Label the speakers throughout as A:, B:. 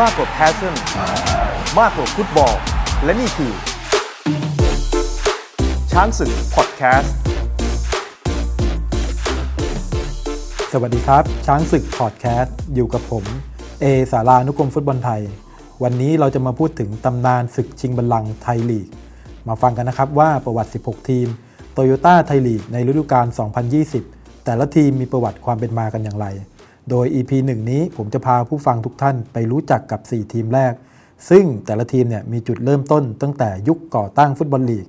A: มากกว่า passion มากกว่าฟุตบอล และนี่คือ ช้างศึกพอดแคสต์
B: สวัสดีครับ ช้างศึกพอดแคสต์อยู่กับผม เอสารานุกรมฟุตบอลไทย วันนี้เราจะมาพูดถึงตำนานศึกชิงบัลลังก์ไทยลีก มาฟังกันนะครับว่าประวัติ 16 ทีมโตโยต้าไทยลีกในฤดูกาล2020 แต่ละทีมมีประวัติความเป็นมากันอย่างไร โดย EP 1 นี้ผมจะพาผู้ฟังทุกท่านไปรู้จักกับ 4 ทีมแรก ซึ่งแต่ละทีมเนี่ยมีจุดเริ่มต้นตั้งแต่ยุคก่อตั้งฟุตบอลลีก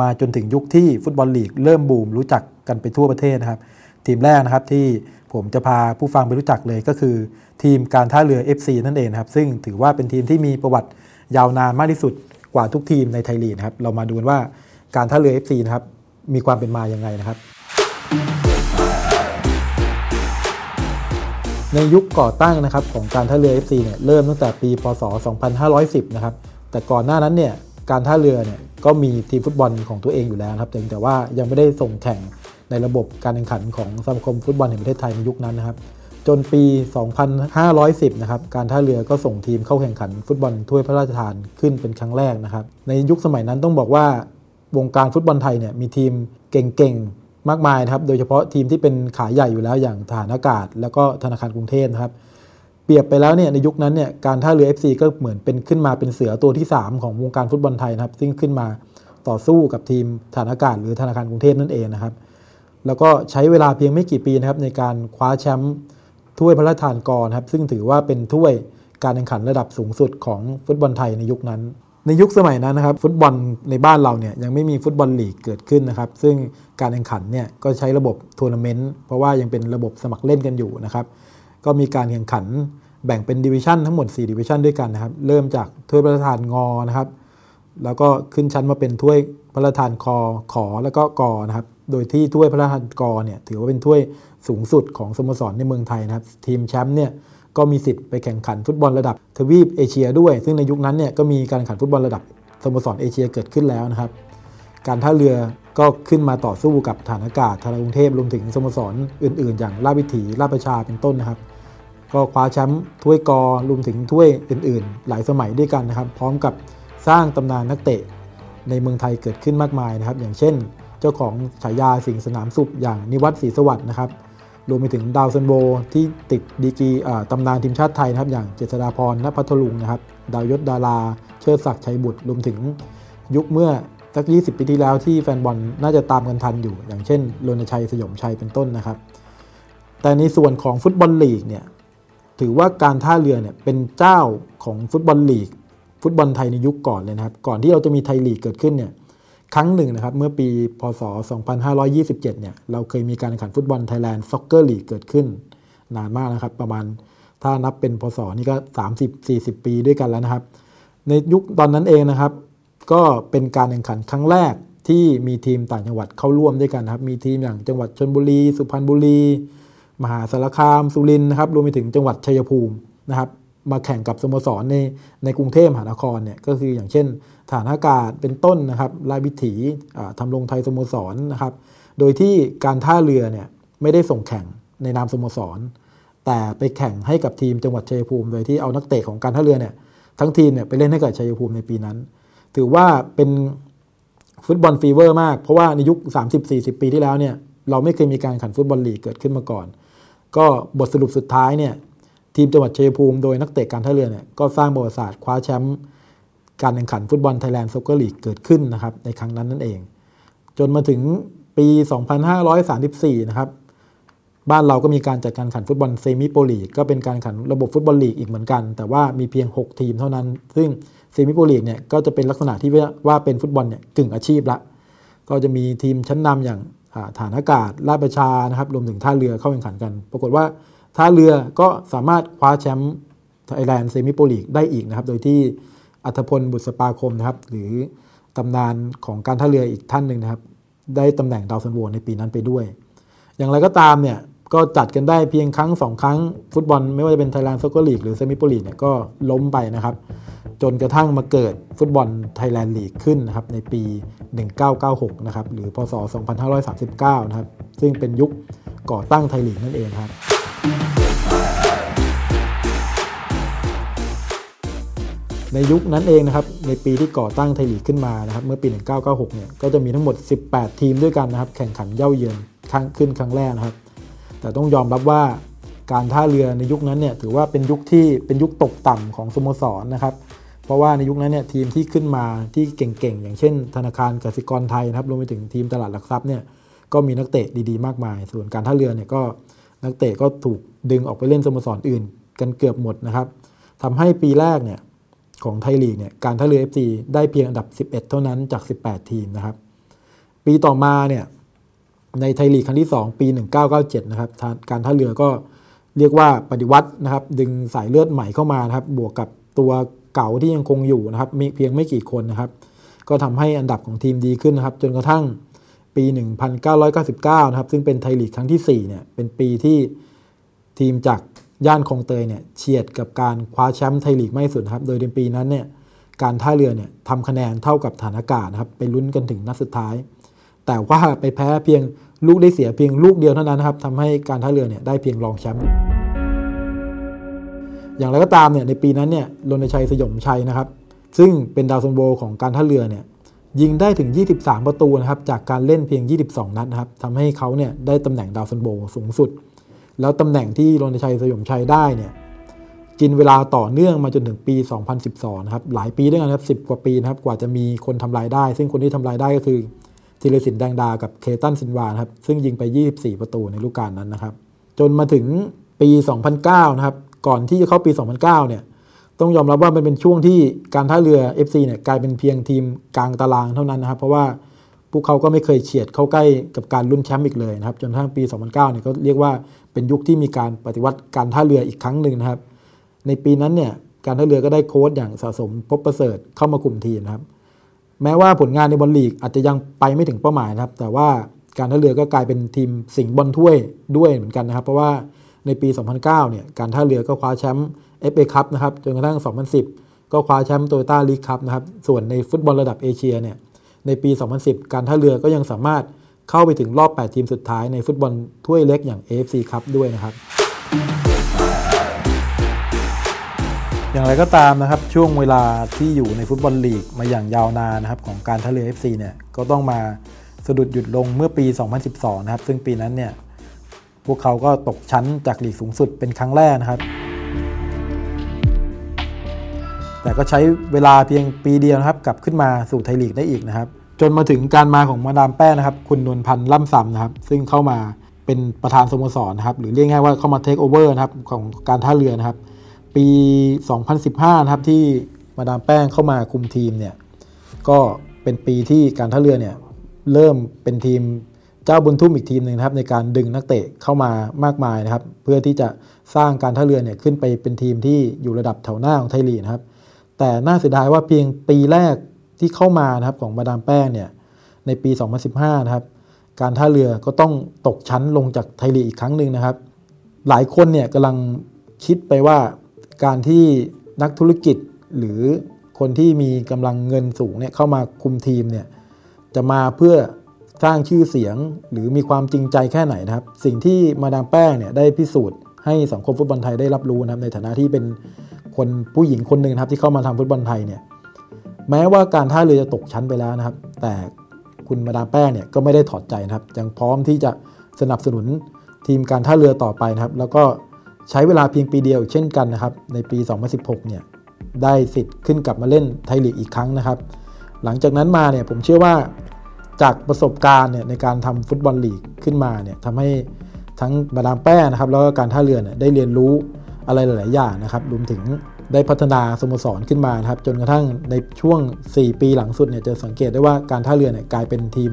B: มาจนถึงยุคที่ฟุตบอลลีกเริ่มบูมรู้จักกันไปทั่วประเทศนะครับ ทีมแรกนะครับที่ผมจะพาผู้ฟังไปรู้จักเลยก็คือ ทีมการท่าเรือ FC นั่นเองครับ ซึ่งถือว่าเป็นทีมที่มีประวัติยาวนานมากที่สุดกว่าทุกทีมในไทยลีกครับเรามาดูกันว่าการท่าเรือ FC นะครับมีความเป็นมาอย่างไงนะครับ ในยุคก่อตั้งนะครับของการท่าเรือ FC เนี่ยเริ่มตั้งแต่ปีพศ 2510 นะครับ แต่ก่อนหน้านั้นเนี่ยการท่าเรือเนี่ยก็มีทีมฟุตบอลของตัวเองอยู่แล้วนะครับแต่ว่ายังไม่ได้ส่งแข่งในระบบการแข่งขันของสมาคมฟุตบอลแห่งประเทศไทยในยุคนั้นนะครับ จนปี 2510 นะครับการท่าเรือก็ส่งทีมเข้าแข่งขันฟุตบอลถ้วยพระราชทานขึ้นเป็นครั้งแรกนะครับ ในยุคสมัยนั้นต้องบอกว่าวงการฟุตบอลไทยเนี่ยมีทีมเก่งๆ มากมายนะครับ โดยเฉพาะทีมที่เป็นขายใหญ่อยู่แล้วอย่างทหารอากาศ แล้วก็ธนาคารกรุงเทพนะครับ เปรียบไปแล้วเนี่ยในยุคนั้นเนี่ยการท่าเรือ FC ก็เหมือนเป็นขึ้นมาเป็นเสือตัวที่ 3 ของวงการฟุตบอลไทยนะครับ ซึ่งขึ้นมาต่อสู้กับทีมฐานอากาศ หรือธนาคารกรุงเทพนั่นเองนะครับ แล้วก็ใช้เวลาเพียงไม่กี่ปีนะครับในการคว้าแชมป์ถ้วยพระราชทานกรครับซึ่งถือว่าเป็นถ้วยการแข่งขันระดับสูงสุดของฟุตบอลไทยในยุคนั้น ในยุคสมัยนั้นนะครับฟุตบอลในบ้านเราเนี่ยยังไม่มีฟุตบอลลีกเกิดขึ้นนะครับ ซึ่งการแข่งขันเนี่ยก็ใช้ระบบทัวร์นาเมนต์เพราะว่ายังเป็นระบบสมัครเล่นกันอยู่นะครับ ก็มีการแข่งขันแบ่งเป็นดิวิชันทั้งหมด 4 ดิวิชันด้วยกันนะครับ เริ่มจากถ้วยพระราชทานงอนะครับ แล้วก็ขึ้นชั้นมาเป็นถ้วยพระราชทานคอขอแล้วก็กอนะครับ โดยที่ถ้วยพระราชทานกอเนี่ยถือว่าเป็นถ้วยสูงสุดของสโมสรในเมืองไทยนะครับ ทีมแชมป์เนี่ย ก็มีสิทธิ์ไปแข่งขันฟุตบอลระดับทวีปเอเชียด้วย ซึ่งในยุคนั้นเนี่ยก็มีการแข่งขันฟุตบอลระดับสโมสรเอเชียเกิดขึ้นแล้วนะครับ การท่าเรือก็ขึ้นมาต่อสู้กับฐานอากาศธารากรุงเทพรวมถึงสโมสรอื่น ๆ อย่างราชวิถีราชประชาเป็นต้นนะครับ ก็คว้าแชมป์ถ้วยกอรวมถึงถ้วยอื่น ๆ หลายสมัยด้วยกันนะครับ พร้อมกับสร้างตำนานนักเตะในเมืองไทยเกิดขึ้นมากมายนะครับ อย่างเช่น เจ้าของฉายาสิงสนามสุขอย่างนิวัตศรีสวัสดิ์นะครับ รวมไปถึงดาวซันโบที่ติดดีกีตำนานทีมชาติไทยนะครับ อย่างเจษฎาพรณพัทลุงนะครับ ดาวยศดารา เชิดศักดิ์ชัยบุตร รวมถึงยุคเมื่อสัก 20 ปีที่แล้วที่แฟนบอลน่าจะตามกันทันอยู่ อย่างเช่นรณชัยสยมชัยเป็นต้นนะครับ แต่ในส่วนของฟุตบอลลีกเนี่ยถือว่าการท่าเรือเนี่ยเป็นเจ้าของฟุตบอลลีก ฟุตบอลไทยในยุคก่อนเลยนะครับ ก่อนที่เราจะมีไทยลีกเกิดขึ้นเนี่ย ครั้งหนึ่งนะครับ เมื่อปีพศ 2527 เนี่ย เราเคยมีการแข่งขันฟุตบอล Thailand Soccer League เกิดขึ้น นานมากนะครับ ประมาณถ้านับเป็นพศนี่ก็ 30-40 ปีด้วยกันแล้วนะครับ ในยุคตอนนั้นเองนะครับ ก็เป็นการแข่งขันครั้งแรกที่มีทีมต่างจังหวัดเข้าร่วมด้วยกันนะครับ มีทีมอย่างจังหวัดชนบุรี สุพรรณบุรี มหาสารคาม สุรินทร์นะครับ รวมไปถึงจังหวัดชัยภูมินะครับ มาแข่งกับสโมสรในในกรุงเทพมหานครเนี่ยก็คืออย่างเช่นฐานอากาศเป็นต้นนะครับราชวิถีทำลงไทยสโมสรนะครับ โดยที่การท่าเรือเนี่ยไม่ได้ส่งแข่งในนามสโมสร แต่ไปแข่งให้กับทีมจังหวัดชัยภูมิ โดยที่เอานักเตะของการท่าเรือเนี่ยทั้งทีมเนี่ยไปเล่นให้กับชัยภูมิในปีนั้น ถือว่าเป็นฟุตบอล fever มาก เพราะว่าในยุค 30-40 ปีที่แล้วเนี่ยเราไม่เคยมีการแข่งขันฟุตบอลลีกเกิดขึ้นมาก่อน ก็บทสรุปสุดท้ายเนี่ย ทีมจังหวัดชัยภูมิโดยนักเตะการท่าเรือเนี่ยก็สร้างประวัติศาสตร์คว้าแชมป์การแข่งขันฟุตบอล Thailand Soccer League เกิดขึ้นนะครับในครั้งนั้นนั่นเอง จนมาถึงปี 2534 นะครับบ้านเราก็มีการจัดการแข่งขันฟุตบอล Semi-Pro League ก็เป็นการแข่งขันระบบฟุตบอลลีกอีกเหมือนกัน แต่ว่ามีเพียง 6 ทีมเท่านั้น ซึ่ง Semi-Pro League เนี่ยก็จะเป็นลักษณะที่ว่าเป็นฟุตบอลเนี่ยกึ่งอาชีพละ ก็จะมีทีมชั้นนำอย่างทหารอากาศราชประชานะครับรวมถึงท่าเรือเข้าแข่งขันกัน ปรากฏว่า ท่าเรือก็สามารถคว้าแชมป์ Thailand Semi-Pro League ได้อีกนะครับ โดยที่อรรถพล ปุษปาคมนะครับ หรือตำนานของการท่าเรืออีกท่านหนึ่งนะครับ ได้ตำแหน่งดาวซัลโวในปีนั้นไปด้วย อย่างไรก็ตามเนี่ยก็จัดกันได้เพียงครั้งสองครั้ง ฟุตบอลไม่ว่าจะเป็นไทยแลนด์ซ็อกเกอร์ลีกหรือเซมิโปรลีกเนี่ยก็ล้มไปนะครับ จนกระทั่งมาเกิดฟุตบอลไทยแลนด์ลีกขึ้นนะครับในปี 1996 นะครับหรือพศ 2539 นะครับซึ่งเป็นยุคก่อตั้งไทยลีกนั่นเองครับ ในยุคนั้นเองนะครับในปีที่ก่อตั้งไทยลีกขึ้นมานะครับเมื่อปี 1996 เนี่ยก็จะมีทั้งหมด 18 ทีมด้วยกันนะครับแข่งขันเย่าเยือนครั้งขึ้นครั้งแรกนะครับ แต่ต้องยอมรับว่าการท่าเรือในยุคนั้นเนี่ยถือว่าเป็นยุคที่เป็นยุคตกต่ำของสโมสรนะครับ เพราะว่าในยุคนั้นเนี่ยทีมที่ขึ้นมาที่เก่งๆ อย่างเช่น ธนาคารกสิกรไทยนะครับรวมไปถึงทีมตลาดหลักทรัพย์เนี่ยก็มีนักเตะดีๆ มากมาย ส่วนการท่าเรือเนี่ยก็ นักเตะก็ถูกดึงออกไปเล่นสโมสรอื่น กันเกือบหมดนะครับทำให้ปีแรกเนี่ยของไทยลีกเนี่ยการท่าเรือ FC ได้เพียงอันดับ 11 เท่านั้นจาก 18 ทีมนะครับ ปีต่อมาเนี่ยในไทยลีกครั้งที่ 2 ปี 1997 นะครับการท่าเรือก็เรียกว่าปฏิวัตินะครับ ดึงสายเลือดใหม่เข้ามานะครับ บวกกับตัวเก่าที่ยังคงอยู่นะครับมีเพียงไม่กี่คนนะครับ ก็ทำให้อันดับของทีมดีขึ้นนะครับ จนกระทั่ง ปี 1999 นะครับ ซึ่งเป็นไทยลีกครั้งที่ 4 เนี่ย เป็นปีที่ทีมจากย่านคลองเตยเนี่ยเฉียดกับการคว้าแชมป์ไทยลีกไม่สุดครับ โดยในปีนั้นเนี่ยการท่าเรือเนี่ยทำคะแนนเท่ากับฐานอากาศนะครับไปลุ้นกันถึงนัดสุดท้าย แต่ว่าไปแพ้เพียงลูกได้เสียเพียงลูกเดียวเท่านั้นนะครับทำให้การท่าเรือเนี่ยได้เพียงรองแชมป์อย่างไรก็ตามเนี่ยในปีนั้นเนี่ยรณชัยสยมชัยนะครับ ซึ่งเป็นดาวซันโบของการท่าเรือเนี่ย ยิงได้ถึง 23 ประตูนะครับจากการเล่นเพียง 22 นัดนะครับทำให้เขาเนี่ยได้ตำแหน่งดาวซันโบสูงสุด แล้วตำแหน่งที่รณชัยสยมชัยได้เนี่ยกินเวลาต่อเนื่องมาจนถึงปี 2012 นะครับหลายปีด้วยกันครับ10 กว่าปีนะครับกว่าจะมีคนทำลายได้ ซึ่งคนที่ทำลายได้ก็คือธีรศิลป์แดงดากับเคตันซินวานะครับซึ่งยิงไป 24 ประตูในฤดูกาลนั้นนะครับ จนมาถึงปี 2009 นะครับก่อนที่จะเข้าปี 2009 เนี่ย ต้องยอมรับว่ามันเป็นช่วงที่การท่าเรือ FC เนี่ยกลายเป็นเพียงทีมกลางตารางเท่านั้นนะครับ เพราะว่าพวกเขาก็ไม่เคยเฉียดเข้าใกล้กับการลุ้นแชมป์อีกเลยนะครับ จนทั้งปี 2009เนี่ยก็เรียกว่าเป็นยุคที่มีการปฏิวัติการท่าเรืออีกครั้งหนึ่งนะครับ ในปีนั้นเนี่ยการท่าเรือก็ได้โค้ชอย่างสะสมพบประเสริฐเข้ามาคุมทีมนะครับ แม้ว่าผลงานในบอลลีกอาจจะยังไปไม่ถึงเป้าหมายนะครับ แต่ว่าการท่าเรือก็กลายเป็นทีมสิงห์บอลถ้วยด้วยเหมือนกันนะครับ เพราะว่าในปี 2009เนี่ยการท่าเรือก็คว้าแชมป์ FA คัพนะครับจนกระทั่ง 2010 ก็คว้าแชมป์โตโยต้าลีกคัพนะครับส่วนในฟุตบอลระดับเอเชียเนี่ยในปี 2010 การท่าเรือก็ยังสามารถเข้าไปถึงรอบ 8 ทีมสุดท้ายในฟุตบอลถ้วยเล็กอย่าง AFC คัพด้วยนะครับ อย่างไรก็ตามนะครับ ช่วงเวลาที่อยู่ในฟุตบอลลีกมาอย่างยาวนานนะครับของการท่าเรือ FC เนี่ยก็ต้องมาสะดุดหยุดลงเมื่อปี 2012 นะครับ ซึ่งปีนั้นเนี่ยพวกเขาก็ตกชั้นจากลีกสูงสุดเป็นครั้งแรกนะครับ แต่ก็ใช้เวลาเพียงปีเดียวนะครับกลับขึ้นมาสู่ไทยลีกได้อีกนะครับ จนมาถึงการมาของมาดามแป้นะครับ คุณนวลพันธ์ล่ำซำนะครับ ซึ่งเข้ามาเป็นประธานสโมสรนะครับ หรือเรียกง่ายว่าเข้ามาเทคโอเวอร์นะครับของการท่าเรือนะครับ ปี 2015 นะครับที่มาดามแป้งเข้ามาคุมทีมเนี่ยก็เป็นปีที่การท่าเรือเนี่ยเริ่มเป็นทีมเจ้าบุญทุ่มอีกทีมหนึ่งนะครับในการดึงนักเตะเข้ามามากมายนะครับ เพื่อที่จะสร้างการท่าเรือเนี่ยขึ้นไปเป็นทีมที่อยู่ระดับแถวหน้าของไทยลีกนะครับ แต่น่าเสียดายว่าเพียงปีแรกที่เข้ามานะครับของมาดามแป้งเนี่ยในปี 2015 นะครับ การท่าเรือก็ต้องตกชั้นลงจากไทยลีกอีกครั้งหนึ่งนะครับ หลายคนเนี่ยกำลังคิดไปว่าการที่นักธุรกิจหรือคนที่มีกำลังเงินสูงเนี่ยเข้ามาคุมทีมเนี่ยจะมาเพื่อสร้างชื่อเสียงหรือมีความจริงใจแค่ไหนนะครับ สิ่งที่มาดามแป้งเนี่ยได้พิสูจน์ให้สังคมฟุตบอลไทยได้รับรู้นะครับในฐานะที่เป็น คนผู้หญิงคนหนึ่งครับที่เข้ามาทำฟุตบอลไทยเนี่ยแม้ว่าการท่าเรือจะตกชั้นไปแล้วนะครับ แต่คุณมาดามแป้งเนี่ยก็ไม่ได้ถอดใจนะครับยังพร้อมที่จะสนับสนุนทีมการท่าเรือต่อไปนะครับ แล้วก็ใช้เวลาเพียงปีเดียวเช่นกันนะครับ ในปี 2016 เนี่ยได้สิทธิ์ขึ้นกลับมาเล่นไทยลีกอีกครั้งนะครับ หลังจากนั้นมาเนี่ยผมเชื่อว่าจากประสบการณ์เนี่ยในการทำฟุตบอลลีกขึ้นมาเนี่ยทำให้ทั้งมาดามแป้นะครับแล้วก็การท่าเรือเนี่ยได้เรียนรู้ อะไรหลาย ๆ อย่างนะครับรวมถึงได้พัฒนาสโมสรขึ้นมานะครับจนกระทั่งในช่วง 4 ปีหลังสุดเนี่ยจะสังเกตได้ว่าการท่าเรือเนี่ยกลายเป็นทีม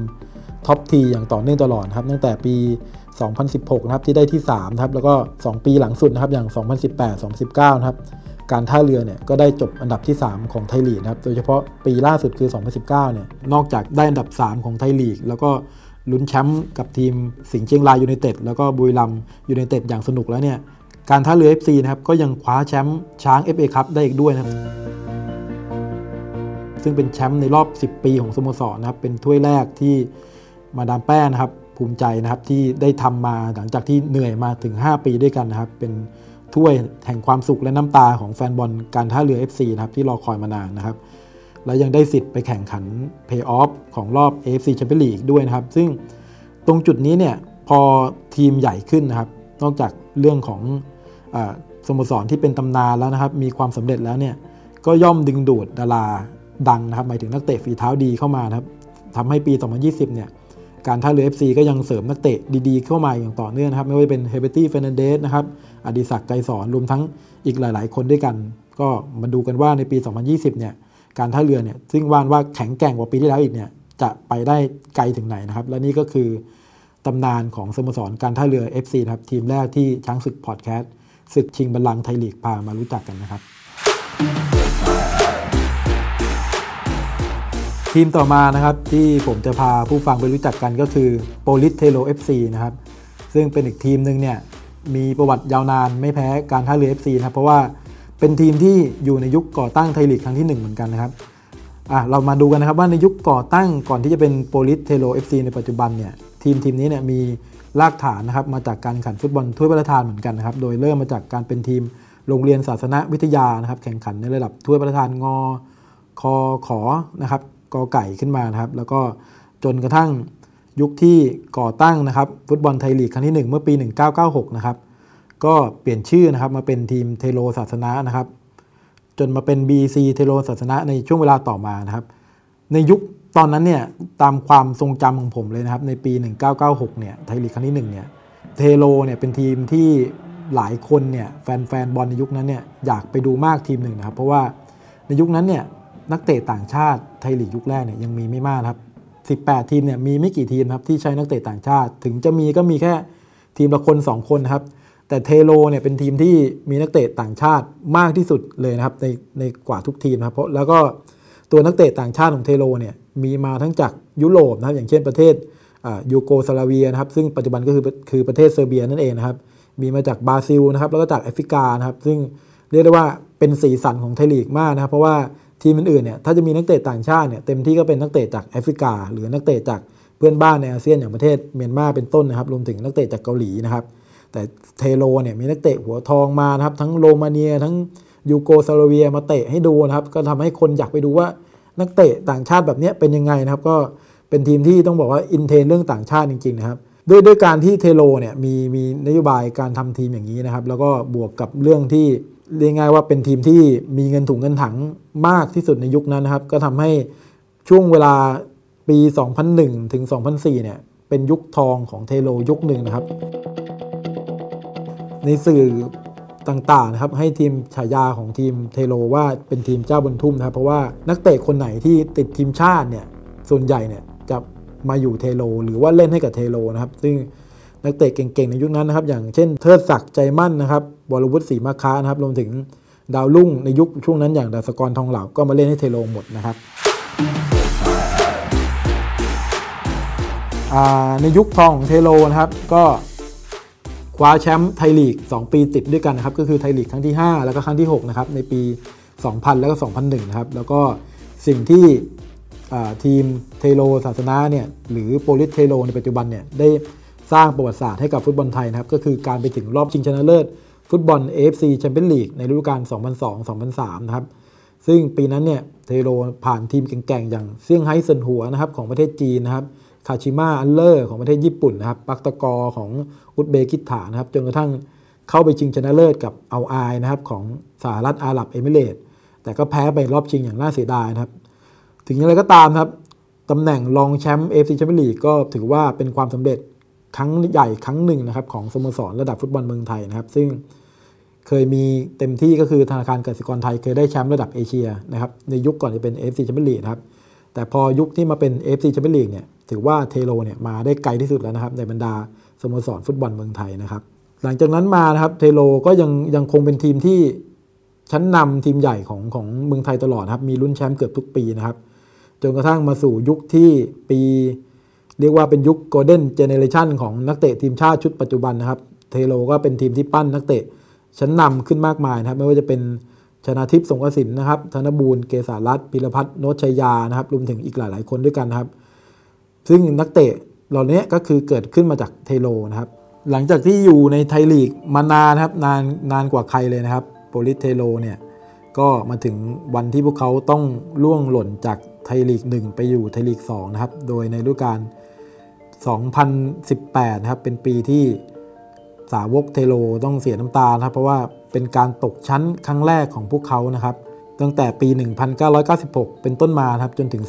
B: top three อย่างต่อเนื่องตลอดครับตั้งแต่ปี 2016 นะครับที่ได้ที่3นะครับแล้วก็ 2 ปีหลังสุดนะครับอย่าง 2018 2019 นะครับการท่าเรือเนี่ยก็ได้จบอันดับที่ 3 ของไทยลีกนะครับโดยเฉพาะปีล่าสุดคือ 2019 เนี่ยนอกจากได้อันดับ 3 ของไทยลีก แล้วก็ลุ้นแชมป์กับทีมสิงห์เชียงรายยูไนเต็ดแล้วก็บุรีรัมย์ยูไนเต็ดอย่างสนุกแล้วเนี่ย การท่าเรือ FC นะครับก็ยังคว้าแชมป์ช้าง FA คัพได้อีกด้วยนะครับ ซึ่งเป็นแชมป์ในรอบ 10 ปีของสโมสรนะครับ เป็นถ้วยแรกที่มาดามแป้นะครับ ภูมิใจนะครับที่ได้ทำมาหลังจากที่เหนื่อยมาถึง 5 ปีด้วยกันนะครับ เป็นถ้วยแห่งความสุขและน้ำตาของแฟนบอลการท่าเรือ FC นะครับที่รอคอยมานานนะครับ และยังได้สิทธิ์ไปแข่งขันเพย์ออฟของรอบ AFC Champions League ด้วยนะครับ ซึ่งตรงจุดนี้เนี่ยพอทีมใหญ่ขึ้นนะครับ นอกจากเรื่องของ สโมสรที่เป็นตำนานแล้วนะครับ มีความสำเร็จแล้วเนี่ยก็ย่อมดึงดูดดาราดังนะครับหมายถึงนักเตะฝีเท้าดีเข้ามานะครับทำให้ปี 2020 เนี่ยการท่าเรือ FC ก็ยังเสริมนักเตะดีๆ เข้ามาอย่างต่อเนื่องนะครับ ไม่ว่าจะเป็นเฮเบอร์ตี้เฟอร์นันเดสนะครับอดิศักดิ์ไกรษรรวมทั้งอีกหลาย ๆ คนด้วยกัน ก็มาดูกันว่าในปี 2020 เนี่ยการท่าเรือเนี่ยซึ่งว่ากันว่าแข็งแกร่งกว่าปีที่แล้วอีกเนี่ยจะไปได้ไกลถึงไหนนะครับ และนี่ก็คือตำนานของสโมสรการท่าเรือ FC นะครับทีมแรกที่ช้างศึกพอดแคสต์ ศึกชิงบัลลังก์ไทยลีกพามารู้จักกันนะครับ ทีมต่อมานะครับที่ผมจะพาผู้ฟังไปรู้จักกันก็คือโปลิศ เทโร FC นะครับ ซึ่งเป็นอีกทีมหนึ่งเนี่ยมีประวัติยาวนานไม่แพ้การท่าเรือ FC นะครับเพราะว่าเป็นทีมที่อยู่ในยุคก่อตั้งไทยลีกครั้งที่ 1 เหมือนกันนะครับอะเรามาดูกันนะครับว่าในยุคก่อตั้งก่อนที่จะเป็นโปลิศ เทโร FC ในปัจจุบันเนี่ยทีมทีมนี้เนี่ยมี รากฐานนะครับมาจากการแข่งขันฟุตบอลถ้วยพระราชทานเหมือนกันนะครับ โดยเริ่มมาจากการเป็นทีมโรงเรียนศาสนวิทยานะครับ แข่งขันในระดับถ้วยพระราชทานงอคอขอนะครับกอไก่ขึ้นมานะครับ แล้วก็จนกระทั่งยุคที่ก่อตั้งนะครับฟุตบอลไทยลีกครั้งที่ 1 เมื่อปี 1996 นะครับ ก็เปลี่ยนชื่อนะครับมาเป็นทีมเทโลศาสนานะครับ จนมาเป็น BC เทโลศาสนาในช่วงเวลาต่อมานะครับ ในยุค ตอนนั้นเนี่ยตามความทรงจำของผมเลยนะครับ ในปี 1996 เนี่ยไทยลีกครั้งที่1เนี่ยเทโลเนี่ยเป็นทีมที่หลายคนเนี่ยแฟนแฟนบอลในยุคนั้นเนี่ยอยากไปดูมากทีมหนึ่งนะครับ เพราะว่าในยุคนั้นเนี่ยนักเตะต่างชาติไทยลีกยุคแรกเนี่ยยังมีไม่มากครับ18 ทีมเนี่ยมีไม่กี่ทีมครับที่ใช้นักเตะต่างชาติ ถึงจะมีก็มีแค่ทีมละคน 2 คนนะครับ แต่เทโลเนี่ยเป็นทีมที่มีนักเตะต่างชาติมากที่สุดเลยนะครับในในกว่าทุกทีมครับเพราะแล้วก็ ตัวนักเตะต่างชาติของเทโรเนี่ยมีมาทั้งจากยุโรปนะครับอย่างเช่นประเทศยูโกสลาเวียนะครับซึ่งปัจจุบันก็คือคือประเทศเซอร์เบียนั่นเองนะครับมีมาจากบราซิลนะครับแล้วก็จากแอฟริกานะครับซึ่งเรียกได้ว่าเป็นสีสันของไทยลีกมากนะครับเพราะว่าทีมอื่นๆเนี่ยถ้าจะมีนักเตะต่างชาติเนี่ยเต็มที่ก็เป็นนักเตะจากแอฟริกา หรือนักเตะจากเพื่อนบ้านในอาเซียนอย่างประเทศเมียนมาเป็นต้นนะครับรวมถึงนักเตะจากเกาหลีนะครับแต่เทโรเนี่ยมีนักเตะหัวทองมานะครับทั้งโรมาเนียทั้ง ยูโกสลาเวียมาเตะให้ดูนะครับ ก็ทำให้คนอยากไปดูว่านักเตะต่างชาติแบบนี้เป็นยังไงนะครับ ก็เป็นทีมที่ต้องบอกว่าอินเทนเรื่องต่างชาติจริงๆนะครับด้วยด้วยการที่เทโรเนี่ยมีมีนโยบายการทำทีมอย่างนี้นะครับ แล้วก็บวกกับเรื่องที่เรียกง่ายว่าเป็นทีมที่มีเงินถุงเงินถังมากที่สุดในยุคนั้นนะครับ ก็ทำให้ช่วงเวลาปี 2001 ถึง 2004 เนี่ยเป็นยุคทองของเทโรยุคหนึ่งนะครับ ในสื่อ ต่างๆนะครับให้ทีมฉายาของทีมเทโรว่าเป็นทีมเจ้าบุญทุ่มนะครับเพราะว่านักเตะคนไหนที่ติดทีมชาติเนี่ยส่วนใหญ่เนี่ยจะมาอยู่เทโร หรือว่าเล่นให้กับเทโรนะครับ ซึ่งนักเตะเก่งๆในยุคนั้นนะครับ อย่างเช่นเทิดศักดิ์ใจมั่นนะครับวรวุฒิศรีมะฆะนะครับรวมถึงดาวรุ่งในยุคช่วงนั้นอย่างดัสกรทองเหลาก็มาเล่นให้เทโรหมดนะครับในยุคทองของเทโรนะครับก็ คว้าแชมป์ไทยลีก 2 ปีติดด้วยกันนะครับก็คือไทยลีกครั้งที่ 5 แล้วก็ครั้งที่ 6 นะครับในปี 2000 แล้วก็ 2001 นะครับแล้วก็สิ่งที่ทีมเทโรศาสนเนี่ยหรือโปลิศ เทโรในปัจจุบันเนี่ยได้สร้างประวัติศาสตร์ให้กับฟุตบอลไทยนะครับก็คือการไปถึงรอบชิงชนะเลิศฟุตบอล AFC แชมเปี้ยนลีกในฤดูกาล 2002-2003 นะครับซึ่งปีนั้นเนี่ยเทโรผ่านทีมเก่งๆ อย่างเซี่ยงไฮ้เซินหัวนะครับของประเทศจีนนะครับ คาชิมา แอนท์เลอร์สของประเทศญี่ปุ่นนะครับปัคตากอร์ของอุซเบกิสถานนะครับจนกระทั่งเข้าไปชิงชนะเลิศกับอัลไอน์นะครับของสหรัฐอาหรับเอมิเรตแต่ก็แพ้ไปรอบชิงอย่างน่าเสียดายนะครับ ถึงอย่างไรก็ตามครับตำแหน่งรองแชมป์ AFC แชมเปี้ยนลีกก็ถือว่าเป็นความสำเร็จครั้งใหญ่ครั้งหนึ่งนะครับของสโมสรระดับฟุตบอลเมืองไทยนะครับ ซึ่งเคยมีเต็มที่ก็คือธนาคารกสิกรไทยเคยได้แชมป์ระดับเอเชียนะครับในยุคก่อนจะเป็น FC แชมเปี้ยนลีกครับแต่พอยุคที่มาเป็น FC แชมเปี้ยนลีกเนี่ย ถือว่าเทโรเนี่ยมาได้ไกลที่สุดแล้วนะครับในบรรดาสโมสรฟุตบอลเมืองไทยนะครับ หลังจากนั้นมานะครับเทโรก็ยังยังคงเป็นทีมที่ชั้นนำทีมใหญ่ของของเมืองไทยตลอดครับมีลุ้นแชมป์เกือบทุกปีนะครับ จนกระทั่งมาสู่ยุคที่ปี เรียกว่าเป็นยุค golden generation ของนักเตะทีมชาติชุดปัจจุบันนะครับ เทโรก็เป็นทีมที่ปั้นนักเตะชั้นนำขึ้นมากมายนะครับ ไม่ว่าจะเป็นชนาธิป สรงกระสินธ์นะครับ ธนบูรณ์เกษารัตน์พีรพัฒน์โน๊ตชัยยานะครับรวมถึงอีกหลาย ๆ คนด้วยกันนะครับ ซึ่งนักเตะเหล่านี้ก็คือเกิดขึ้นมาจากเทโรนะครับหลังจากที่อยู่ในไทยลีกมานานครับนานนานกว่าใครเลยนะครับโปลิศ เทโรเนี่ยก็มาถึงวันที่พวกเขาต้องร่วงหล่นจากไทยลีก 1 ไปอยู่ไทยลีก 2 นะครับ โดยในฤดูกาล2018 นะครับ เป็นปีที่สาวกเทโลต้องเสียน้ำตาครับ เพราะว่าเป็นการตกชั้นครั้งแรกของพวกเขานะครับ ตั้งแต่ปี 1996 เป็นต้นมาครับจนถึง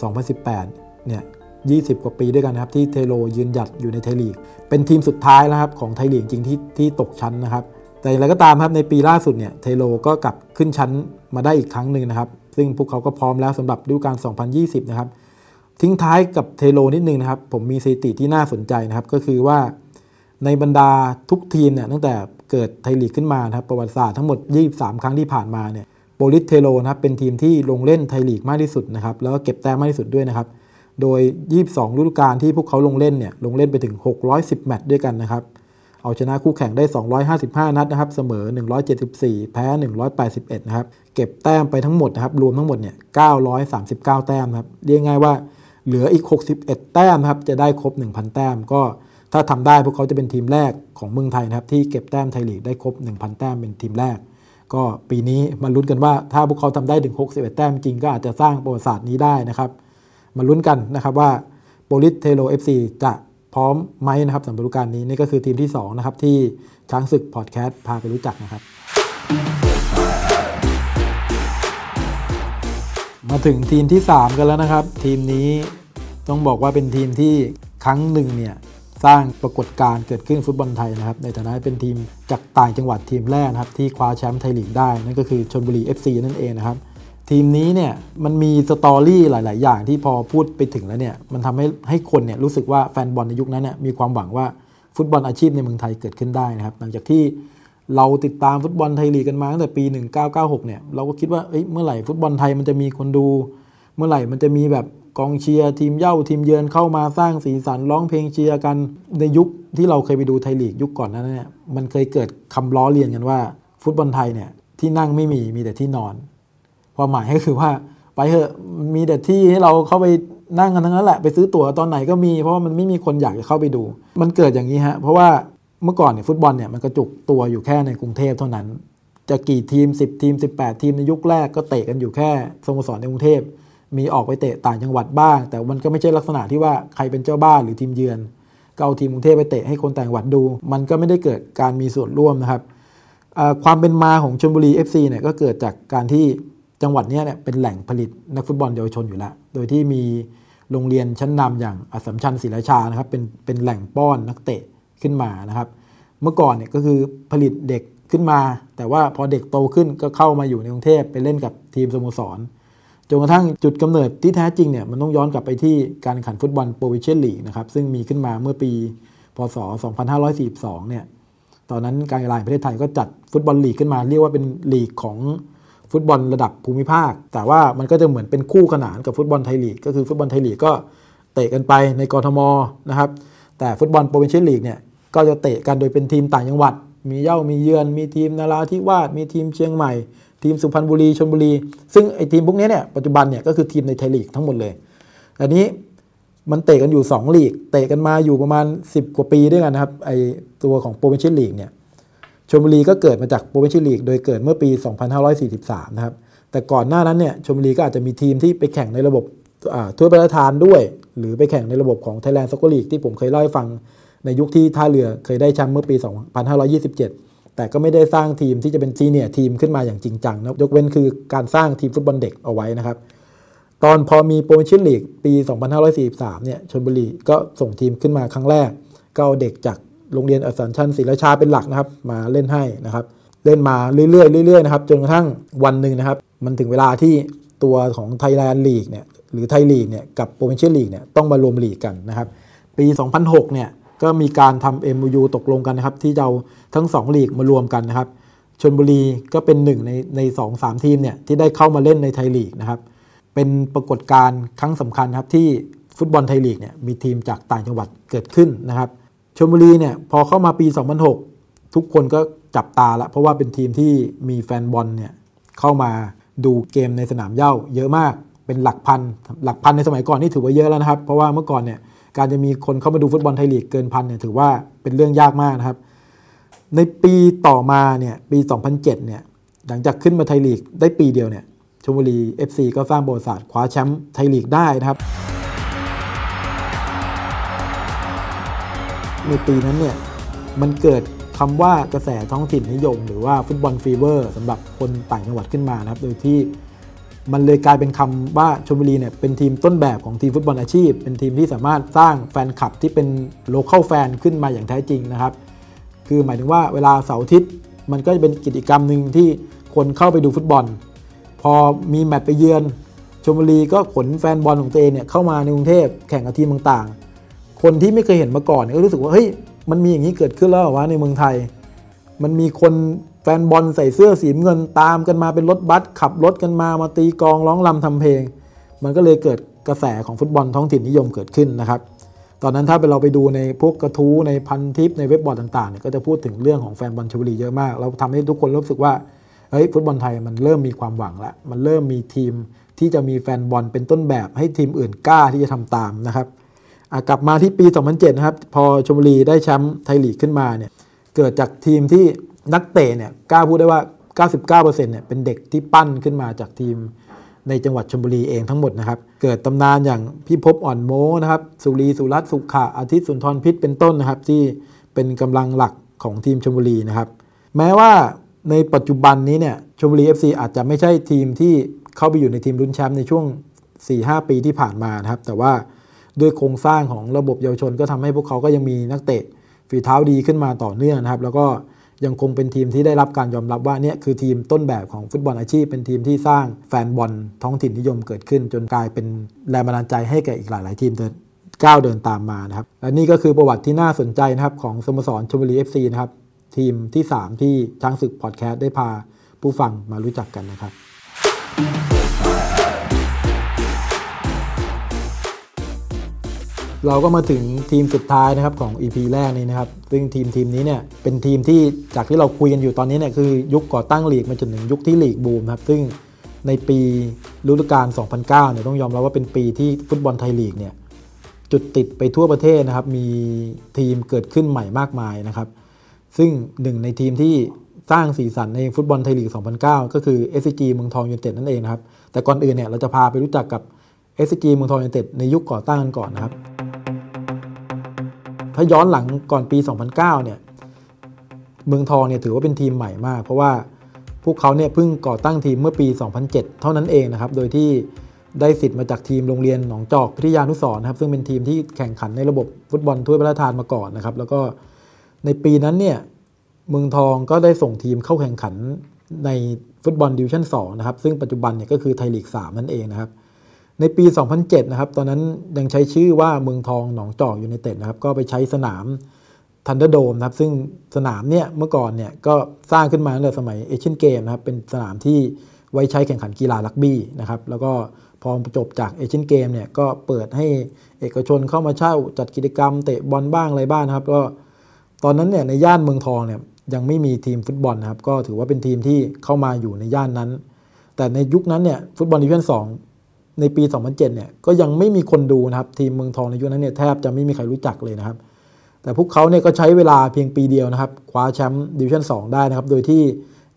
B: 2018 เนี่ย 20 กว่าปีด้วยกันนะครับที่เทโลยืนหยัดอยู่ในไทยลีก เป็นทีมสุดท้ายนะครับของไทยลีกจริงที่ที่ตกชั้นนะครับ แต่อย่างไรก็ตามครับในปีล่าสุดเนี่ยเทโลก็กลับขึ้นชั้นมาได้อีกครั้งหนึ่งนะครับ ซึ่งพวกเขาก็พร้อมแล้วสำหรับฤดูกาล 2020 นะครับ ทิ้งท้ายกับเทโรนิดนึงนะครับ ผมมีสถิติที่น่าสนใจนะครับ ก็คือว่าในบรรดาทุกทีมเนี่ยตั้งแต่เกิดไทยลีกขึ้นมานะครับประวัติศาสตร์ทั้งหมด 23 ครั้งที่ผ่านมาเนี่ยโปลิศ เทโรนะครับเป็นทีมที่ลงเล่นไทยลีกมากที่สุดนะครับแล้วก็เก็บแต้มมากที่สุดด้วยนะครับ โดย 22 ฤดูกาลที่พวกเขาลงเล่นเนี่ยลงเล่นไปถึง 610 แมตช์ด้วยกันนะครับ เอาชนะคู่แข่งได้ 255 นัดนะครับ เสมอ 174 แพ้ 181 นะครับ เก็บแต้มไปทั้งหมดนะครับ รวมทั้งหมดเนี่ย 939 แต้มครับ เรียกง่ายว่าเหลืออีก 61 แต้มครับ จะได้ครบ 1,000 แต้ม ก็ถ้าทำได้พวกเขาจะเป็นทีมแรกของเมืองไทยนะครับ ที่เก็บแต้มไทยลีกได้ครบ 1,000 แต้มเป็นทีมแรก ก็ปีนี้มาลุ้นกันว่าถ้าพวกเขาทำได้ถึง 61 แต้มจริงก็อาจจะสร้างประวัติศาสตร์นี้ได้นะครับ มาลุ้นกันนะครับว่าโปลิสเทโล FC จะพร้อมไหมนะครับสำหรับฤดูกาลนี้นี่ก็คือทีมที่ 2 นะครับ ที่ช้างศึกพอดแคสต์พาไปรู้จักนะครับ มาถึงทีมที่ 3 กันแล้วนะครับ ทีมนี้ต้องบอกว่าเป็นทีมที่ครั้งหนึ่งเนี่ยสร้างปรากฏการณ์เกิดขึ้นฟุตบอลไทยนะครับ ในฐานะเป็นทีมจากต่างจังหวัดทีมแรกนะครับ ที่คว้าแชมป์ไทยลีกได้นั่นก็คือชนบุรี FC นั่นเองนะครับ ทีมนี้เนี่ยมันมีสตอรี่หลาย ๆ อย่างที่พอพูดไปถึงแล้วเนี่ยมันทำให้ให้คนเนี่ยรู้สึกว่าแฟนบอลในยุคนั้นเนี่ยมีความหวังว่าฟุตบอลอาชีพในเมืองไทยเกิดขึ้นได้นะครับ หลังจากที่เราติดตามฟุตบอลไทยลีกกันมาตั้งแต่ปี 1996 เนี่ยเราก็คิดว่าเอ้ยเมื่อไหร่ฟุตบอลไทยมันจะมีคนดู เมื่อไหร่มันจะมีแบบกองเชียร์ทีมเย่าทีมเยือนเข้ามาสร้างสีสันร้องเพลงเชียร์กันในยุคที่เราเคยไปดูไทยลีกยุคก่อนนั้นเนี่ยมันเคยเกิดคำล้อเลียนกันว่าฟุตบอลไทยเนี่ยที่นั่งไม่มีมีแต่ที่นอน ความหมายก็คือว่าไปเถอะมีแต่ที่ให้เราเข้าไปนั่งกันทั้งนั้นแหละไปซื้อตั๋วตอนไหนก็มีเพราะว่ามันไม่มีคนอยากจะเข้าไปดู มันเกิดอย่างนี้ฮะเพราะว่าเมื่อก่อนเนี่ยฟุตบอลเนี่ยมันกระจุกตัวอยู่แค่ในกรุงเทพเท่านั้น จะกี่ทีม 10 ทีม 18 ทีมในยุคแรกก็เตะกันอยู่แค่สโมสรในกรุงเทพมีออกไปเตะต่างจังหวัดบ้าง แต่มันก็ไม่ใช่ลักษณะที่ว่าใครเป็นเจ้าบ้านหรือทีมเยือนก็เอาทีมกรุงเทพไปเตะให้คนต่างจังหวัดดู มันก็ไม่ได้เกิดการมีส่วนร่วมนะครับความเป็นมาของชลบุรี FC เนี่ยก็เกิดจากการที่ จังหวัดนี้เนี่ยเป็นแหล่งผลิตนักฟุตบอลเยาวชนอยู่แล้ว โดยที่มีโรงเรียนชั้นนำอย่างอสมชัญศรีราชานะครับเป็นเป็นแหล่งป้อนนักเตะขึ้นมานะครับ เมื่อก่อนเนี่ยก็คือผลิตเด็กขึ้นมา แต่ว่าพอเด็กโตขึ้นก็เข้ามาอยู่ในกรุงเทพไปเล่นกับทีมสโมสรจนกระทั่งจุดกำเนิดที่แท้จริงเนี่ยมันต้องย้อนกลับไปที่การแข่งขันฟุตบอลโปรวิเชียนลีกนะครับซึ่งมีขึ้นมาเมื่อปี พศ 2542 เนี่ยตอนนั้นการกีฬาแห่งประเทศไทยก็จัดฟุตบอลลีกขึ้นมา เรียกว่าเป็นลีกของ ฟุตบอลระดับภูมิภาค แต่ว่ามันก็จะเหมือนเป็นคู่ขนานกับฟุตบอลไทยลีกก็คือฟุตบอลไทยลีกก็เตะกันไปในกรทมนะครับแต่ฟุตบอลโปรวิเชียนลีกเนี่ยก็จะเตะกันโดยเป็นทีมต่างจังหวัด มีเย่ามีเยือน มีทีมนาราธิวาสมีทีมเชียงใหม่ ทีมสุพรรณบุรีชลบุรี ซึ่งไอ้ทีมพวกนี้เนี่ยปัจจุบันเนี่ยก็คือทีมในไทยลีกทั้งหมดเลยอันนี้มันเตะกันอยู่2ลีกเตะกันมาอยู่ประมาณ 10 กว่าปีด้วยกันนะครับไอตัวของ Provincial League เนี่ย ชลบุรีก็เกิดมาจาก Provincial League โดยเกิดเมื่อปี 2543 นะครับ แต่ก่อนหน้านั้นเนี่ยชลบุรีก็อาจจะมีทีมที่ไปแข่งในระบบทั่วประเทศด้วย หรือไปแข่งในระบบของ Thailand Soccer League ที่ผมเคยเล่าให้ฟังในยุคที่ท่าเรือเคยได้แชมป์เมื่อปี 2527 แต่ก็ไม่ได้สร้างทีมที่จะเป็น senior team ขึ้นมาอย่างจริงจังนะยกเว้นคือการสร้างทีมฟุตบอลเด็กเอาไว้นะครับ ตอนพอมีโปรโมชั่นลีกปี 2543 เนี่ยชลบุรีก็ส่งทีมขึ้นมาครั้งแรกก็เอาเด็กจาก โรงเรียนอสัมชัญศรีราชาเป็นหลักนะครับ มาเล่นให้นะครับ เล่นมาเรื่อยๆเรื่อยๆนะครับจนกระทั่งวันหนึ่งนะครับ มันถึงเวลาที่ตัวของไทยแลนด์ลีกเนี่ยหรือไทยลีกเนี่ยกับโปรเมเชียลีกเนี่ยต้องมารวมลีกกันนะครับ ปี 2006เนี่ยก็มีการทำ MOU ตกลงกันนะครับ ที่จะเอาทั้ง2ลีกมารวมกันนะครับชนบุรีก็เป็นหนึ่งในในสองสามทีมเนี่ยที่ได้เข้ามาเล่นในไทยลีกนะครับ เป็นปรากฏการณ์ครั้งสำคัญครับที่ฟุตบอลไทยลีกเนี่ยมีทีมจากต่างจังหวัดเกิดขึ้นนะครับ ชลบุรีเนี่ยพอเข้ามาปี 2006 ทุกคนก็จับตาละเพราะว่าเป็นทีมที่มีแฟนบอลเนี่ยเข้ามาดูเกมในสนามเย่าเยอะมากเป็นหลักพันหลักพันในสมัยก่อนนี่ถือว่าเยอะแล้วนะครับ เพราะว่าเมื่อก่อนเนี่ยการจะมีคนเข้ามาดูฟุตบอลไทยลีกเกินพันเนี่ยถือว่าเป็นเรื่องยากมากนะครับ ในปีต่อมาเนี่ยปี 2007 เนี่ยหลังจากขึ้นมาไทยลีกได้ปีเดียวเนี่ยชลบุรี FC ก็สร้างประวัติศาสตร์คว้าแชมป์ไทยลีกได้นะครับ ในปีนั้นเนี่ยมันเกิดคำว่ากระแสท้องถิ่นนิยม หรือว่าฟุตบอลฟีเวอร์สำหรับคนต่างจังหวัดขึ้นมานะครับโดยที่มันเลยกลายเป็นคำว่าชลบุรีเนี่ยเป็นทีมต้นแบบของทีมฟุตบอลอาชีพ เป็นทีมที่สามารถสร้างแฟนคลับที่เป็น local fan ขึ้นมาอย่างแท้จริงนะครับ คือหมายถึงว่าเวลาเสาร์อาทิตย์มันก็จะเป็นกิจกรรมหนึ่งที่คนเข้าไปดูฟุตบอล พอมีแมตช์ไปเยือนชลบุรีก็ขนแฟนบอลของตัวเองเนี่ยเข้ามาในกรุงเทพแข่งกับทีมต่างๆ คนที่ไม่เคยเห็นมาก่อนก็รู้สึกว่าเฮ้ยมันมีอย่างนี้เกิดขึ้นแล้วเหรอวะในเมืองไทย มันมีคนแฟนบอลใส่เสื้อสีเงินตามกันมาเป็นรถบัสขับรถกันมามาตีกองร้องรำทำเพลง มันก็เลยเกิดกระแสของฟุตบอลท้องถิ่นนิยมเกิดขึ้นนะครับตอนนั้นถ้าเราไปดูในพวกกระทู้ในพันทิปในเว็บบอร์ดต่างๆเนี่ยก็จะพูดถึงเรื่องของแฟนบอลชลบุรีเยอะมาก เราทำให้ทุกคนรู้สึกว่าเฮ้ยฟุตบอลไทยมันเริ่มมีความหวังล้วมันเริ่มมีทีมที่จะมีแฟนบอลเป็นต้นแบบให้ทีมอื่นกล้าที่จะทำตามนะครับ กลับมาที่ปี 2007 นะครับ พอชลบุรีได้แชมป์ไทยลีกขึ้นมาเนี่ยเกิดจากทีมที่นักเตะเนี่ยกล้าพูดได้ว่า 99%เนี่ยเป็นเด็กที่ปั้นขึ้นมาจากทีมในจังหวัดชลบุรีเองทั้งหมดนะครับ เกิดตำนานอย่างพี่พบอ่อนโมนะครับ สุรีสุรัตน์สุขะอาทิตย์สุนทรพิษเป็นต้นนะครับ ที่เป็นกำลังหลักของทีมชลบุรีนะครับ แม้ว่าในปัจจุบันนี้เนี่ยชลบุรี FC อาจจะไม่ใช่ทีมที่เข้าไปอยู่ในทีมลุ้นแชมป์ในช่วง 4-5 ปีที่ผ่านมานะครับ แต่ว่า ด้วยโครงสร้างของระบบเยาวชน ก็ทำให้พวกเขาก็ยังมีนักเตะฝีเท้าดีขึ้นมาต่อเนื่องนะครับ แล้วก็ยังคงเป็นทีมที่ได้รับการยอมรับว่าเนี่ยคือทีมต้นแบบของฟุตบอลอาชีพ เป็นทีมที่สร้างแฟนบอลท้องถิ่นนิยมเกิดขึ้น จนกลายเป็นแรงบันดาลใจให้แก่อีกหลาย ๆ ทีมเดินก้าวเดินตามมานะครับและนี่ก็คือประวัติที่น่าสนใจนะครับของสโมสรชลบุรี FC นะครับทีมที่ 3 ที่ช้างศึกพอดแคสต์ได้พาผู้ฟังมารู้จักกันนะครับ เราก็มาถึงทีมสุดท้ายนะครับของ EP แรกนี้นะครับ ซึ่งทีมทีมนี้เนี่ยเป็นทีมที่จากที่เราคุยกันอยู่ตอนนี้เนี่ยคือยุคก่อตั้งลีกมาจนถึงยุคที่ลีกบูมครับ ซึ่งในปีฤดูกาล 2009 เนี่ยต้องยอมรับว่าเป็นปีที่ฟุตบอลไทยลีกเนี่ยจุดติดไปทั่วประเทศนะครับ มีทีมเกิดขึ้นใหม่มากมายนะครับ ซึ่งหนึ่งในทีมที่สร้างสีสันในฟุตบอลไทยลีก 2009 ก็คือ SCG เมืองทองยูเนเต็ดนั่นเองนะครับ แต่ก่อนอื่นเนี่ยเราจะพาไปรู้จักกับ SCG เมืองทองยูเนเต็ดในยุคก่อตั้งกันก่อนนะครับ ถ้าย้อนหลังก่อนปี 2009 เนี่ย เมืองทองเนี่ยถือว่าเป็นทีมใหม่มาก เพราะว่าพวกเขาเนี่ยเพิ่งก่อตั้งทีมเมื่อปี 2007 เท่านั้นเองนะครับ โดยที่ได้สิทธิ์มาจากทีมโรงเรียนหนองจอกพิทยานุสรณ์นะครับ ซึ่งเป็นทีมที่แข่งขันในระบบฟุตบอลถ้วยพระราชทานมาก่อนนะครับ แล้วก็ในปีนั้นเนี่ยเมืองทองก็ได้ส่งทีมเข้าแข่งขันในฟุตบอลดิวิชั่น2นะครับ ซึ่งปัจจุบันเนี่ยก็คือไทยลีก 3 นั่นเองนะครับ ในปี 2007 นะครับ ตอนนั้นยังใช้ชื่อว่าเมืองทองหนองจอกยูไนเต็ดนะครับ ก็ไปใช้สนามทันเดอร์โดมนะครับ ซึ่งสนามเนี่ยเมื่อก่อนเนี่ยก็สร้างขึ้นมาตั้งแต่สมัยเอเชียนเกมส์นะครับ เป็นสนามที่ไว้ใช้แข่งขันกีฬารักบี้นะครับ แล้วก็พอจบจากเอเชียนเกมส์เนี่ยก็เปิดให้เอกชนเข้ามาเช่าจัดกิจกรรมเตะบอลบ้างอะไรบ้างนะครับ ก็ตอนนั้นเนี่ยในย่านเมืองทองเนี่ยยังไม่มีทีมฟุตบอลนะครับ ก็ถือว่าเป็นทีมที่เข้ามาอยู่ในย่านนั้น แต่ในยุคนั้นเนี่ยฟุตบอลดิวิชั่น2 ในปี 2007 เนี่ยก็ยังไม่มีคนดูนะครับทีมเมืองทองในยุคนั้นเนี่ยแทบจะไม่มีใครรู้จักเลยนะครับ แต่พวกเขาเนี่ยก็ใช้เวลาเพียงปีเดียวนะครับคว้าแชมป์ดิวิชั่น 2 ได้นะครับ โดยที่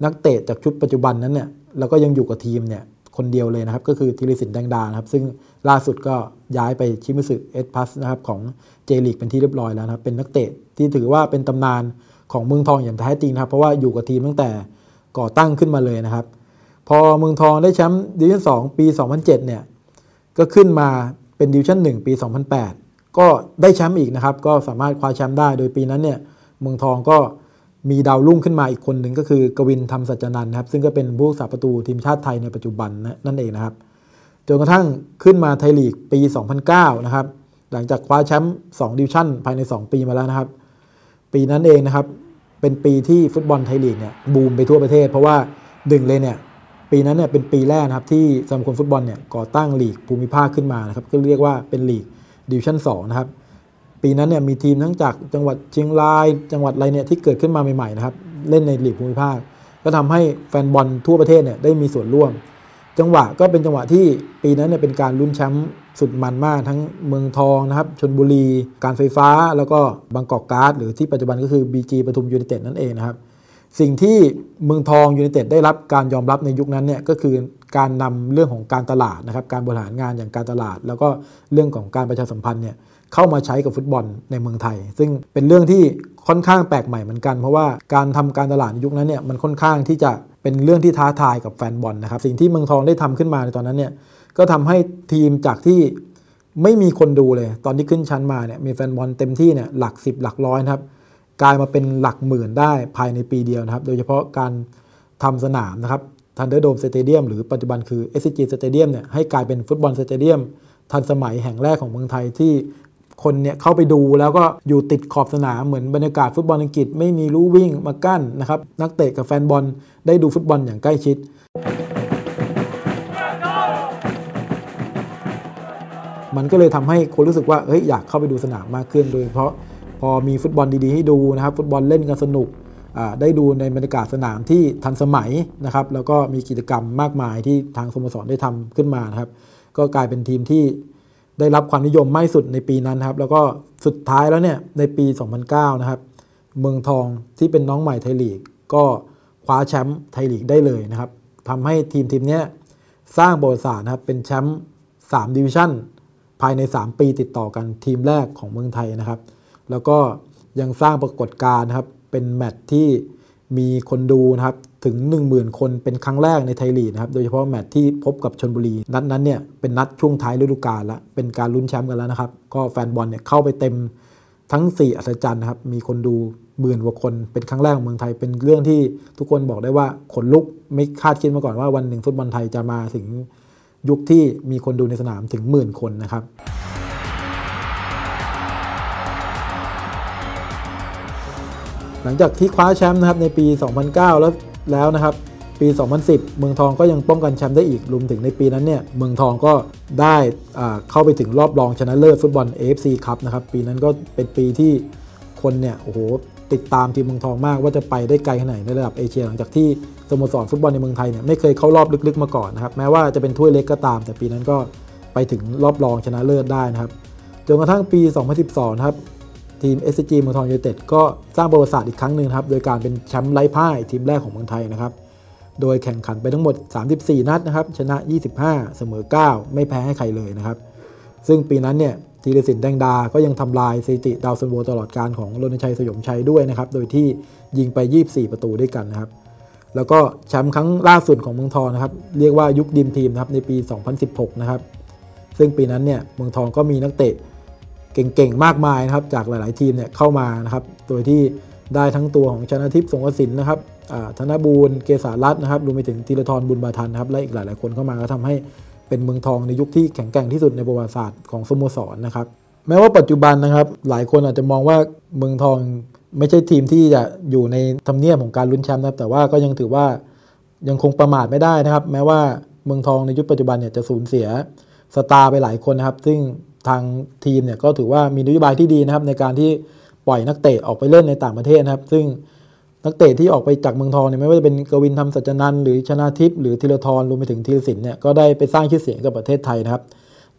B: นักเตะจากชุดปัจจุบันนั้นเนี่ยแล้วก็ยังอยู่กับทีมเนี่ยคนเดียวเลยนะครับ ก็คือธีรศิลป์แดงดานะครับ ซึ่งล่าสุดก็ย้ายไปชิมิสึเอสพัลส์นะครับของเจลีกเป็นที่เรียบร้อยแล้วนะครับเป็นนักเตะที่ถือว่าเป็นตำนานของเมืองทองอย่างแท้จริงนะครับ เพราะว่าอยู่กับทีมตั้งแต่ก่อตั้งขึ้นมาเลยนะครับ พอเมืองทองได้แชมป์ดิวิชั่น 2 ปี 2007 เนี่ย ก็ขึ้นมาเป็นดิวิชั่น1 ปี 2008 ก็ได้แชมป์อีกนะครับ ก็สามารถคว้าแชมป์ได้ โดยปีนั้นเนี่ยเมืองทองก็มีดาวรุ่งขึ้นมาอีกคนหนึ่งก็คือกวินทร์ธรรมสัจจานันท์ครับ ซึ่งก็เป็นผู้รักษาประตูทีมชาติไทยในปัจจุบันนั่นเองนะครับ จนกระทั่งขึ้นมาไทยลีกปี 2009 นะครับ หลังจากคว้าแชมป์2ดิวิชั่นภายใน 2 ปีมาแล้วนะครับ ปีนั้นเองนะครับ เป็นปีที่ฟุตบอลไทยลีกเนี่ยบูมไปทั่วประเทศ เพราะว่าหนึ่งเลยเนี่ย ปีนั้นเนี่ยเป็นปีแรกนะครับที่สมาคมฟุตบอลเนี่ยก่อตั้งลีกภูมิภาคขึ้นมานะครับก็เรียกว่าเป็นลีกดิวิชั่น2นะครับปีนั้นเนี่ยมีทีมทั้งจากจังหวัดเชียงราย จังหวัดอะไรเนี่ยที่เกิดขึ้นมาใหม่ๆนะครับเล่นในลีกภูมิภาค ก็ทำให้แฟนบอลทั่วประเทศเนี่ยได้มีส่วนร่วม จังหวะก็เป็นจังหวะที่ปีนั้นเนี่ยเป็นการลุ้นแชมป์สุดมันมาก ทั้งเมืองทองนะครับชลบุรี การไฟฟ้า แล้วก็บางกอกกล๊าสหรือที่ปัจจุบันก็คือ BG ปทุมยูไนเต็ดนั่นเองนะครับ สิ่งที่เมืองทองยูไนเต็ดได้รับการยอมรับในยุคนั้นเนี่ยก็คือการนำเรื่องของการตลาดนะครับการบริหารงานอย่างการตลาด แล้วก็เรื่องของการประชาสัมพันธ์เนี่ยเข้ามาใช้กับฟุตบอลในเมืองไทย ซึ่งเป็นเรื่องที่ค่อนข้างแปลกใหม่เหมือนกัน เพราะว่าการทำการตลาดในยุคนั้นเนี่ยมันค่อนข้างที่จะเป็นเรื่องที่ท้าทายกับแฟนบอลนะครับสิ่งที่เมืองทองได้ทำขึ้นมาในตอนนั้นเนี่ยก็ทำให้ทีมจากที่ไม่มีคนดูเลย ตอนที่ขึ้นชั้นมาเนี่ยมีแฟนบอลเต็มที่เนี่ยหลัก 10 หลักร้อยนะครับ กลายมาเป็นหลักหมื่นได้ภายในปีเดียวนะครับ โดยเฉพาะการทำสนามนะครับทันเดอร์โดมสเตเดียมหรือปัจจุบันคือ SCG สเตเดียมเนี่ยให้กลายเป็น football stadium ทันสมัยแห่งแรกของเมืองไทยที่คนเนี่ยเข้าไปดูแล้วก็อยู่ติดขอบสนามเหมือนบรรยากาศฟุตบอลอังกฤษไม่มีลู่วิ่งมากั้นนะครับ นักเตะกับแฟนบอลได้ดูฟุตบอลอย่างใกล้ชิด มันก็เลยทำให้คนรู้สึกว่าเฮ้ยอยากเข้าไปดูสนามมากขึ้นโดยเฉพาะ พอมีฟุตบอลดีๆให้ดูนะครับฟุตบอลเล่นกันสนุกได้ดูในบรรยากาศสนามที่ทันสมัยนะครับแล้วก็มีกิจกรรมมากมายที่ทางสโมสรได้ทำขึ้นมานะครับ ก็กลายเป็นทีมที่ได้รับความนิยมมากสุดในปีนั้นครับแล้วก็สุดท้ายแล้วเนี่ยในปี 2009 นะครับ เมืองทองที่เป็นน้องใหม่ไทยลีก ก็คว้าแชมป์ไทยลีกได้เลยนะครับทำให้ทีมทีมนี้สร้างประวัติศาสตร์นะครับเป็นแชมป์3ดิวิชั่นภายใน 3 ปีติดต่อกันทีมแรกของเมืองไทยนะครับ แล้วก็ยังสร้างปรากฏการณ์ครับ เป็นแมตช์ที่มีคนดูนะครับถึง 10,000 คนเป็นครั้งแรกในไทยลีกนะครับ โดยเฉพาะแมตช์ที่พบกับชนบุรี นัดนั้นเนี่ยเป็นนัดช่วงท้ายฤดูกาลล้วเป็นการลุ้นแชมป์กันแล้วนะครับ ก็แฟนบอลเนี่ยเข้าไปเต็มทั้ง 4 อัศจรรย์นะครับ มีคนดูหมื่นกว่าคนเป็นครั้งแรกของเมืองไทย เป็นเรื่องที่ทุกคนบอกได้ว่าขนลุกไม่คาดคิดมาก่อนว่าวันหนึ่งฟุตบอลไทยจะมาถึงยุคที่มีคนดูในสนามถึงหมื่นคนนะครับ หลังจากที่คว้าแชมป์นะครับในปี 2009 แล้วแล้วนะครับ ปี 2010 เมืองทองก็ยังป้องกันแชมป์ได้อีกรวมถึงในปีนั้นเนี่ยเมืองทองก็ได้เข้าไปถึงรอบรองชนะเลิศฟุตบอล AFC ครับนะครับปีนั้นก็เป็นปีที่คนเนี่ยโอ้โหติดตามทีมเมืองทองมากว่าจะไปได้ไกลขนาดไหนในระดับเอเชีย หลังจากที่สโมสรฟุตบอลในเมืองไทยเนี่ยไม่เคยเข้ารอบลึกๆมาก่อนนะครับแม้ว่าจะเป็นถ้วยเล็กก็ตาม แต่ปีนั้นก็ไปถึงรอบรองชนะเลิศได้นะครับจนกระทั่งปี 2012ครับ ทีม SCG เมืองทองยูไนเต็ดก็สร้างประวัติศาสตร์อีกครั้งหนึ่งครับ โดยการเป็นแชมป์ไร้พ่ายทีมแรกของเมืองไทยนะครับ โดยแข่งขันไปทั้งหมด 34 นัดนะครับ ชนะ 25 เสมอ 9 ไม่แพ้ให้ใครเลยนะครับ ซึ่งปีนั้นเนี่ยธีรศิลป์แดงดา ก็ยังทำลายสถิติดาวซันโวตลอดการของรณชัยสยมชัยด้วยนะครับ โดยที่ยิงไป 24 ประตูด้วยกันนะครับ แล้วก็แชมป์ครั้งล่าสุดของเมืองทองนะครับ เรียกว่ายุคดิมทีมนะครับในปี 2016 นะครับ ซึ่งปีนั้นเนี่ยเมืองทองก็มีนักเตะ เก่งๆ มากมายนะครับจากหลายๆทีมเนี่ยเข้ามานะครับโดยที่ได้ทั้งตัวของชนะทิพย์สงกสินนะครับธนบูรณ์เกษารัตน์นะครับรวมไปถึงธีรทรบุญบาทันนะครับและอีกหลาย ๆ คนเข้ามาก็ทำให้เป็นเมืองทองในยุคที่แข็งแกร่งที่สุดในประวัติศาสตร์ของสโมสรนะครับแม้ว่าปัจจุบันนะครับหลายคนอาจจะมองว่าเมืองทองไม่ใช่ทีมที่จะอยู่ในทำเนียบของการลุ้นแชมป์นะครับแต่ว่าก็ยังถือว่ายังคงประมาทไม่ได้นะครับ แม้ว่าเมืองทองในยุคปัจจุบันเนี่ยจะสูญเสียสตาร์ไปหลายคนนะครับ ซึ่ง ทางทีมเนี่ยก็ถือว่ามีนโยบายที่ดีนะครับในการที่ปล่อยนักเตะออกไปเล่นในต่างประเทศนะครับ ซึ่งนักเตะที่ออกไปจากเมืองทองเนี่ยไม่ว่าจะเป็นกวินทำสัจนันหรือชนาทิพย์หรือธีรทรรวมไปถึงธีรศิลป์เนี่ยก็ได้ไปสร้างชื่อเสียงกับประเทศไทยนะครับ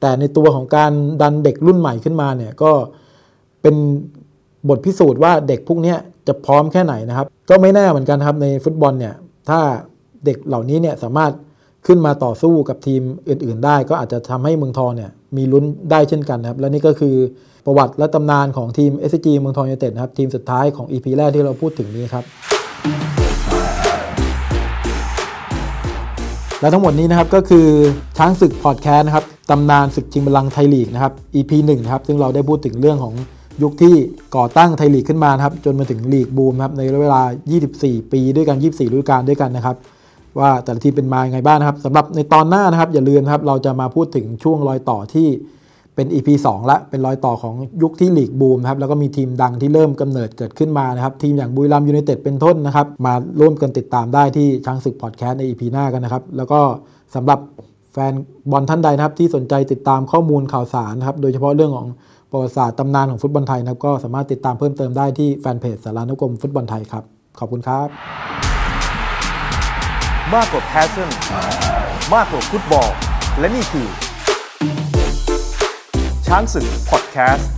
B: แต่ในตัวของการดันเด็กรุ่นใหม่ขึ้นมาเนี่ยก็เป็นบทพิสูจน์ว่าเด็กพวกนี้จะพร้อมแค่ไหนนะครับ ก็ไม่แน่เหมือนกันครับในฟุตบอลเนี่ยถ้าเด็กเหล่านี้เนี่ยสามารถขึ้นมาต่อสู้กับทีมอื่น ๆ ได้ ก็อาจจะทำให้เมืองทองเนี่ย มีลุ้นได้เช่นกันนะครับ และนี่ก็คือประวัติและตำนานของทีม s อ g เมืองทองยูเนเต็ดนะครับ ทีมสุดท้ายของ EP แรกที่เราพูดถึงนี้ครับ และทั้งหมดนี้นะครับก็คือช้างศึกพอดแคสต์นะครับตำนานศึกชิงบัลลังก์ไทยลีกนะครับ EP 1นะครับซึ่งเราได้พูดถึงเรื่องของยุคที่ก่อตั้งไทยลีกขึ้นมานะครับจนมาถึงลีกบูมครับในเวลา 24 ปีด้วยกัน 24ฤดูกาลด้วยกันนะครับ ว่าแต่ละทีมเป็นมาอย่างไงบ้างนะครับสำหรับในตอนหน้านะครับ อย่าลืมครับเราจะมาพูดถึงช่วงรอยต่อที่เป็น EP 2 ละ เป็นรอยต่อของยุคที่ลีกบูมครับ แล้วก็มีทีมดังที่เริ่มกำเนิดเกิดขึ้นมานะครับ ทีมอย่างบุรีรัมยูไนเต็ดเป็นต้นนะครับ มาร่วมกันติดตามได้ที่ช้างศึกพอดแคสต์ใน EP หน้ากันนะครับ แล้วก็สำหรับแฟนบอลท่านใดนะครับ ที่สนใจติดตามข้อมูลข่าวสารนะครับ โดยเฉพาะเรื่องของประวัติศาสตร์ตำนานของฟุตบอลไทยนะครับ ก็สามารถติดตามเพิ่มเติมได้ที่แฟนเพจสารานุกรมฟุตบอลไทยครับ ขอบคุณครับ มากกว่า passion มากกว่าฟุตบอล และนี่คือ ช้างศึกพอดแคสต์